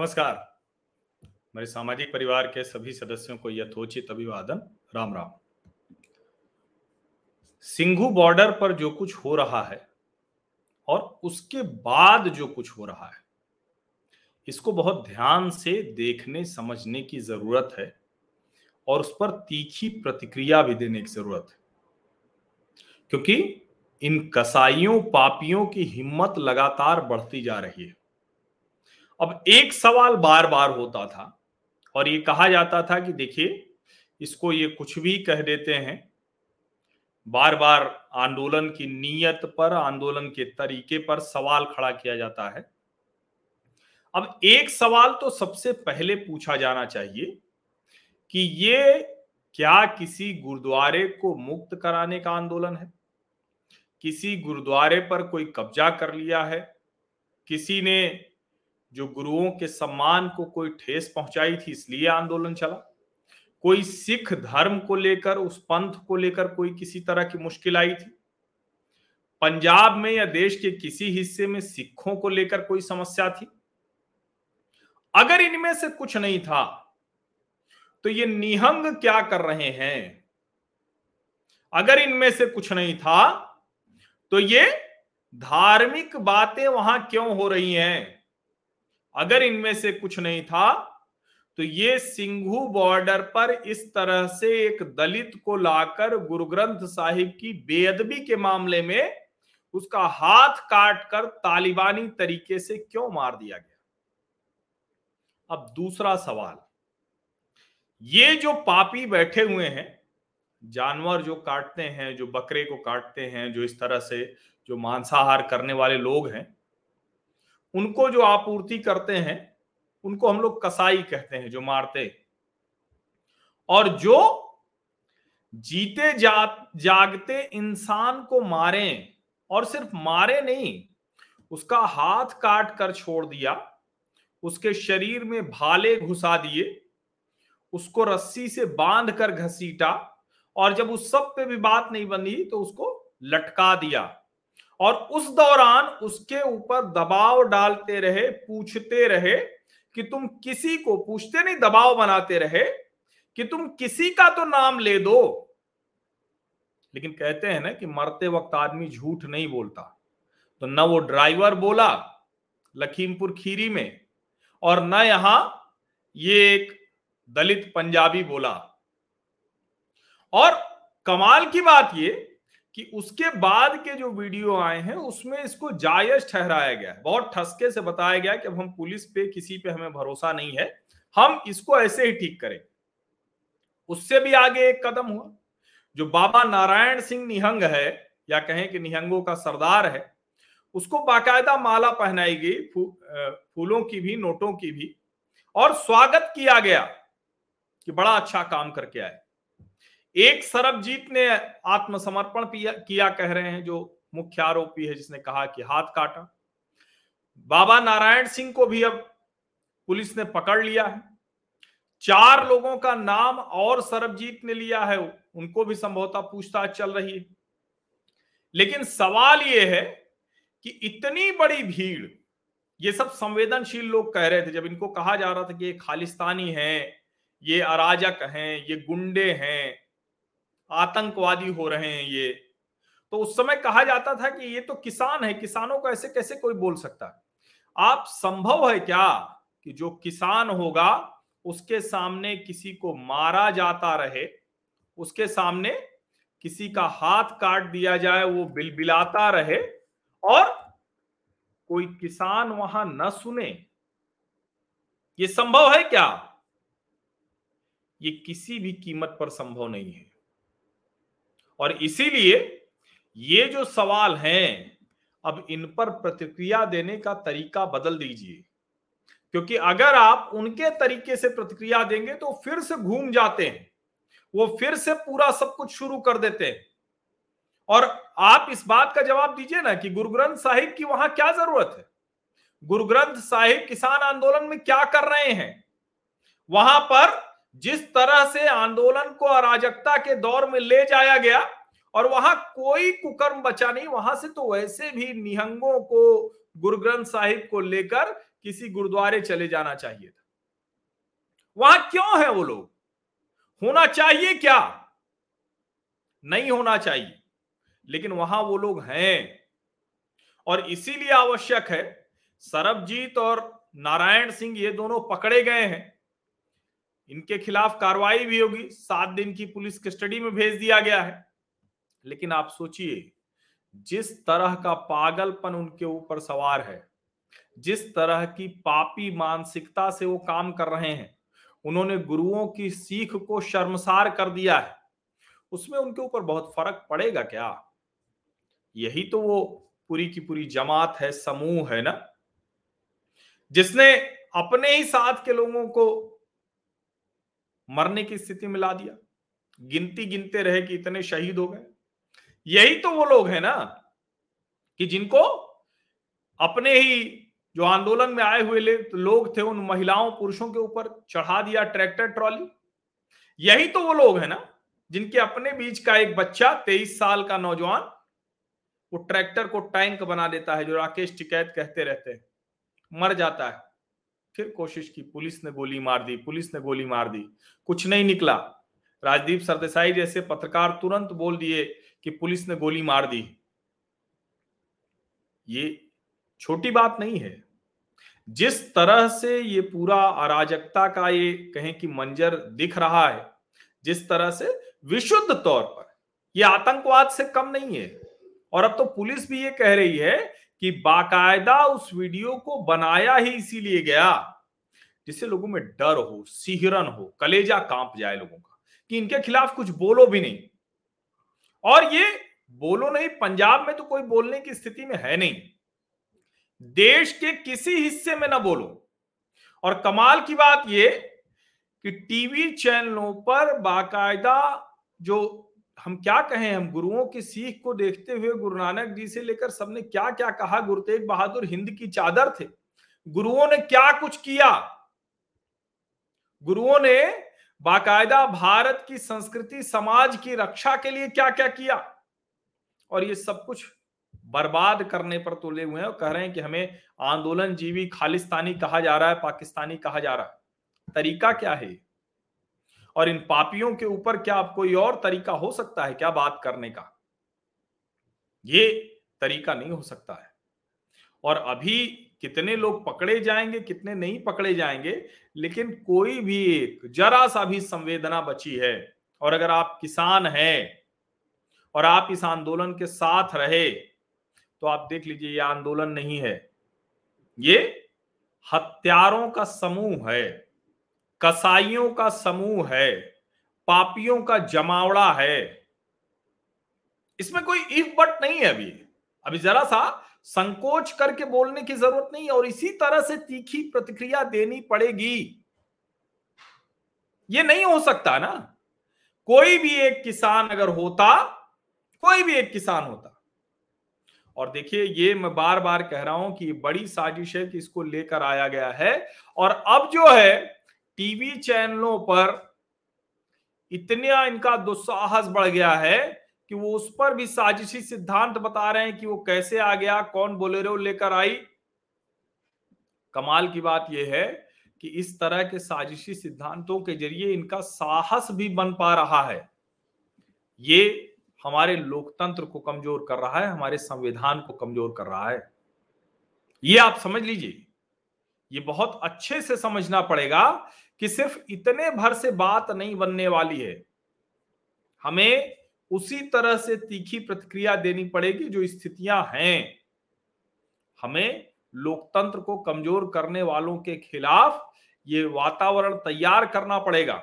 नमस्कार। मेरे सामाजिक परिवार के सभी सदस्यों को यथोचित अभिवादन। राम राम। सिंघू बॉर्डर पर जो कुछ हो रहा है और उसके बाद जो कुछ हो रहा है, इसको बहुत ध्यान से देखने, समझने की ज़रूरत है और उस पर तीखी प्रतिक्रिया भी देने की ज़रूरत है। क्योंकि इन कसाईयों पापियों की हिम्मत लगातार बढ़ती जा रही है। अब एक सवाल बार बार होता था और ये कहा जाता था कि देखिए, इसको ये कुछ भी कह देते हैं। बार बार आंदोलन की नीयत पर, आंदोलन के तरीके पर सवाल खड़ा किया जाता है। अब एक सवाल तो सबसे पहले पूछा जाना चाहिए कि ये क्या किसी गुरुद्वारे को मुक्त कराने का आंदोलन है? किसी गुरुद्वारे पर कोई कब्जा कर लिया है? किसी ने जो गुरुओं के सम्मान को कोई ठेस पहुंचाई थी, इसलिए आंदोलन चला। कोई सिख धर्म को लेकर, उस पंथ को लेकर कोई किसी तरह की मुश्किल आई थी? पंजाब में या देश के किसी हिस्से में सिखों को लेकर कोई समस्या थी? अगर इनमें से कुछ नहीं था तो ये निहंग क्या कर रहे हैं? अगर इनमें से कुछ नहीं था तो ये धार्मिक बातें वहाँ क्यों हो रही हैं? अगर इनमें से कुछ नहीं था तो ये सिंघू बॉर्डर पर इस तरह से एक दलित को लाकर गुरु ग्रंथ साहिब की बेअदबी के मामले में उसका हाथ काट कर तालिबानी तरीके से क्यों मार दिया गया? अब दूसरा सवाल। ये जो पापी बैठे हुए हैं, जानवर जो काटते हैं, जो बकरे को काटते हैं, जो इस तरह से जो मांसाहार करने वाले लोग हैं उनको जो आपूर्ति करते हैं, उनको हम लोग कसाई कहते हैं, जो मारते। और जो जीते जा, जागते इंसान को मारे, और सिर्फ़ मारे नहीं, उसका हाथ काट कर छोड़ दिया, उसके शरीर में भाले घुसा दिए, उसको रस्सी से बाँध कर घसीटा, और जब उस सब पे भी बात नहीं बनी तो उसको लटका दिया। और उस दौरान उसके ऊपर दबाव डालते रहे, पूछते रहे कि तुम किसी को, पूछते नहीं, दबाव बनाते रहे कि तुम किसी का तो नाम ले दो। लेकिन कहते हैं ना कि मरते वक्त आदमी झूठ नहीं बोलता। तो न वो ड्राइवर बोला लखीमपुर खीरी में और न यहाँ ये एक दलित पंजाबी बोला। और कमाल की बात ये कि उसके बाद के जो वीडियो आए हैं उसमें इसको जायज़ ठहराया गया है। बहुत ठसके से बताया गया कि अब हम पुलिस पे किसी पे हमें भरोसा नहीं है। हम इसको ऐसे ही ठीक करें। उससे भी आगे एक कदम हुआ। जो बाबा नारायण सिंह निहंग है या कहें कि निहंगों का सरदार है उसको बाकायदा माला पहनाई गई फू, फूलों की भी नोटों की भी और स्वागत किया गया कि बड़ा अच्छा काम करके आए। एक सरबजीत ने आत्मसमर्पण किया कह रहे हैं, जो मुख्य आरोपी है, जिसने कहा कि हाथ काटा। बाबा नारायण सिंह को भी अब पुलिस ने पकड़ लिया है। चार लोगों का नाम और सरबजीत ने लिया है, उनको भी संभवतः पूछताछ चल रही है। लेकिन सवाल यह है कि इतनी बड़ी भीड़, ये सब संवेदनशील लोग कह रहे थे, जब इनको कहा जा रहा था कि ये खालिस्तानी है, ये अराजक हैं, ये गुंडे हैं आतंकवादी हो रहे हैं ये। तो उस समय कहा जाता था कि ये तो किसान है, किसानों को ऐसे कैसे कोई बोल सकता? है आप संभव है क्या कि जो किसान होगा, उसके सामने किसी को मारा जाता रहे, उसके सामने किसी का हाथ काट दिया जाए, वो बिलबिलाता रहे और कोई किसान वहाँ न सुने? ये संभव है क्या? ये किसी भी कीमत पर संभव नहीं है। और इसीलिए ये जो सवाल हैं, अब इन पर प्रतिक्रिया देने का तरीका बदल दीजिए। क्योंकि अगर आप उनके तरीके से प्रतिक्रिया देंगे तो फिर से घूम जाते हैं। वो फिर से पूरा सब कुछ शुरू कर देते हैं। और आप इस बात का जवाब दीजिए ना कि गुरु ग्रंथ साहिब की वहाँ क्या ज़रूरत है? गुरु ग्रंथ साहिब किसान आंदोलन में क्या कर रहे हैं? वहाँ पर जिस तरह से आंदोलन को अराजकता के दौर में ले जाया गया, और वहाँ कोई कुकर्म बचा नहीं, वहाँ से तो वैसे भी निहंगों को, गुरु ग्रंथ साहिब को लेकर किसी गुरुद्वारे चले जाना चाहिए था। वहाँ क्यों है वो लोग? होना चाहिए क्या? नहीं होना चाहिए, लेकिन वहाँ वो लोग हैं। और इसीलिए आवश्यक है, सरबजीत और नारायण सिंह ये दोनों पकड़े गए हैं। इनके खिलाफ कार्रवाई भी होगी। सात दिन की पुलिस कस्टडी में भेज दिया गया है। लेकिन आप सोचिए, जिस तरह का पागलपन उनके ऊपर सवार है, जिस तरह की पापी मानसिकता से वो काम कर रहे हैं, उन्होंने गुरुओं की सीख को शर्मसार कर दिया है, उसमें उनके ऊपर बहुत फ़र्क पड़ेगा क्या? यही तो वो पूरी की पूरी जमात है, समूह है ना? जिसने अपने ही साथ के लोगों को मरने की स्थिति में ला दिया। गिनती गिनते रहे कि इतने शहीद हो गए। यही तो वो लोग हैं ना कि जिनको अपने ही जो आंदोलन में आए हुए लोग थे उन महिलाओं, पुरुषों के ऊपर चढ़ा दिया ट्रैक्टर, ट्रॉली। यही तो वो लोग हैं ना जिनके अपने बीच का एक बच्चा तेईस साल का नौजवान, वो ट्रैक्टर को टैंक बना देता है, जो राकेश टिकैत कहते रहते हैं। मर जाता है। फिर कोशिश की, पुलिस ने गोली मार दी, पुलिस ने गोली मार दी। कुछ नहीं निकला। राजदीप सरदेसाई जैसे पत्रकार तुरंत बोल दिए कि पुलिस ने गोली मार दी। ये छोटी बात नहीं है। जिस तरह से ये पूरा अराजकता का ये कहें कि मंजर दिख रहा है, जिस तरह से विशुद्ध तौर पर यह आतंकवाद से कम नहीं है। और अब तो पुलिस भी ये कह रही है कि बाकायदा उस वीडियो को बनाया ही इसीलिए गया जिससे लोगों में डर हो, सिहरन हो, कलेजा काँप जाए लोगों का, कि इनके खिलाफ कुछ बोलो भी नहीं। और ये बोलो नहीं, पंजाब में तो कोई बोलने की स्थिति में है नहीं। देश के किसी हिस्से में ना बोलो। और कमाल की बात ये कि टीवी चैनलों पर बाकायदा जो हम क्या कहें? हम गुरुओं की सीख को देखते हुए गुरु नानक जी से लेकर सबने क्या क्या कहा? गुरु तेग बहादुर हिंद की चादर थे। गुरुओं ने क्या कुछ किया? गुरुओं ने बाकायदा भारत की संस्कृति, समाज की रक्षा के लिए क्या क्या? किया और ये सब कुछ बर्बाद करने पर तुले हुए हैं और कह रहे हैं कि हमें आंदोलन जीवी खालिस्तानी कहा जा रहा है, पाकिस्तानी कहा जा रहा है। तरीका क्या है? और इन पापियों के ऊपर क्या कोई और तरीका हो सकता है क्या बात करने का? ये तरीका नहीं हो सकता है। और अभी कितने लोग पकड़े जाएँगे, कितने नहीं पकड़े जाएँगे, लेकिन कोई भी एक जरा सा भी संवेदना बची है। और अगर आप किसान हैं और आप इस आंदोलन के साथ रहे तो आप देख लीजिए ये आंदोलन नहीं है। ये हत्यारों का समूह है। कसाईयों का समूह है, पापियों का जमावड़ा है। इसमें कोई इफ़ बट नहीं है अभी। अभी जरा सा संकोच करके बोलने की ज़रूरत नहीं और इसी तरह से तीखी प्रतिक्रिया देनी पड़ेगी। ये नहीं हो सकता ना। कोई भी एक किसान अगर होता, कोई भी एक किसान होता। और देखिए, ये मैं बार बार कह रहा हूँ कि बड़ी साजिश है कि इसको लेकर आया गया है। और अब जो है टीवी चैनलों पर इतना इनका दुस्साहस बढ़ गया है कि वो उस पर भी साजिशी सिद्धांत बता रहे हैं कि वो कैसे आ गया, कौन बोलेरो लेकर आई। कमाल की बात यह है कि इस तरह के साजिशी सिद्धांतों के ज़रिए इनका साहस भी बन पा रहा है। ये हमारे लोकतंत्र को कमज़ोर कर रहा है, हमारे संविधान को कमज़ोर कर रहा है। ये आप समझ लीजिए। ये बहुत अच्छे से समझना पड़ेगा कि सिर्फ़ इतने भर से बात नहीं बनने वाली है। हमें उसी तरह से तीखी प्रतिक्रिया देनी पड़ेगी जो स्थितियाँ हैं। हमें लोकतंत्र को कमज़ोर करने वालों के खिलाफ ये वातावरण तैयार करना पड़ेगा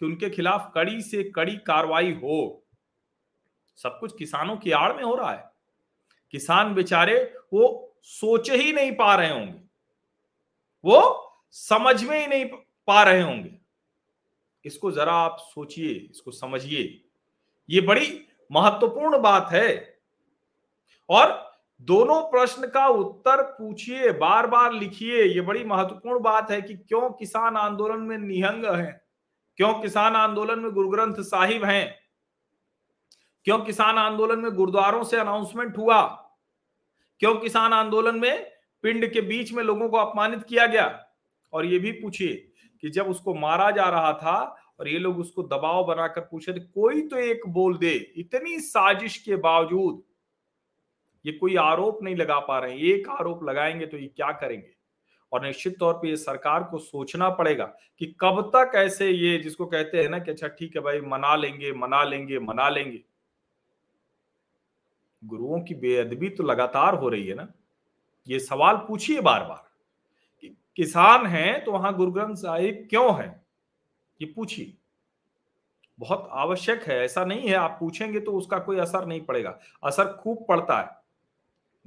कि उनके खिलाफ कड़ी से कड़ी कार्रवाई हो। सब कुछ किसानों की आड़ में हो रहा है। किसान बेचारे वो सोच ही नहीं पा रहे होंगे। वो समझ में ही नहीं पा रहे होंगे। इसको जरा आप सोचिए, इसको समझिए। ये बड़ी महत्वपूर्ण बात है। और दोनों प्रश्न का उत्तर पूछिए बार बार लिखिए। ये बड़ी महत्वपूर्ण बात है कि क्यों किसान आंदोलन में निहंग है? क्यों किसान आंदोलन में गुरु ग्रंथ साहिब हैं? क्यों किसान आंदोलन में गुरुद्वारों से अनाउंसमेंट हुआ? क्यों किसान आंदोलन में पिंड के बीच में लोगों को अपमानित किया गया। और ये भी पूछिए कि जब उसको मारा जा रहा था और ये लोग उसको दबाव बनाकर पूछे थे कोई तो एक बोल दे, इतनी साजिश के बावजूद ये कोई आरोप नहीं लगा पा रहे एक आरोप लगाएँगे तो ये क्या करेंगे? और निश्चित तौर पे ये सरकार को सोचना पड़ेगा कि कब तक ऐसे ये जिसको कहते हैं ना कि अच्छा ठीक है भाई, मना लेंगे मना लेंगे मना लेंगे। गुरुओं की बेअदबी तो लगातार हो रही है ना। ये सवाल पूछिए बार बार कि किसान हैं तो वहाँ गुरु ग्रंथ साहिब क्यों है? ये पूछिए। बहुत आवश्यक है, ऐसा नहीं है, आप पूछेंगे तो उसका कोई असर नहीं पड़ेगा। असर खूब पड़ता है।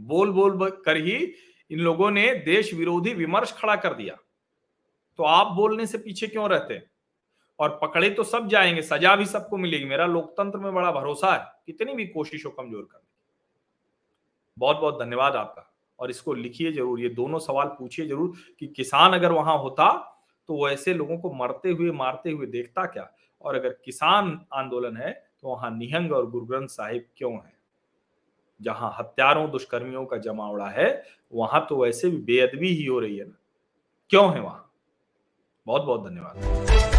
बोल बोल कर ही इन लोगों ने देश विरोधी विमर्श खड़ा कर दिया। तो आप बोलने से पीछे क्यों रहते हैं? और पकड़े तो सब जाएँगे, सजा भी सबको मिलेगी। मेरा लोकतंत्र में बड़ा भरोसा है। कितनी भी कोशिश कमज़ोर करने बहुत बहुत धन्यवाद आपका। और इसको लिखिए ज़रूर, ये दोनों सवाल पूछिए ज़रूर कि किसान अगर वहाँ होता तो वो ऐसे लोगों को मरते हुए, मारते हुए देखता क्या? और अगर किसान आंदोलन है तो वहाँ निहंग और गुरु ग्रंथ साहिब क्यों है? जहाँ हत्यारों, दुष्कर्मियों का जमावड़ा है, वहाँ तो वैसे भी बेअदबी ही हो रही है ना। क्यों है वहाँ? बहुत बहुत धन्यवाद।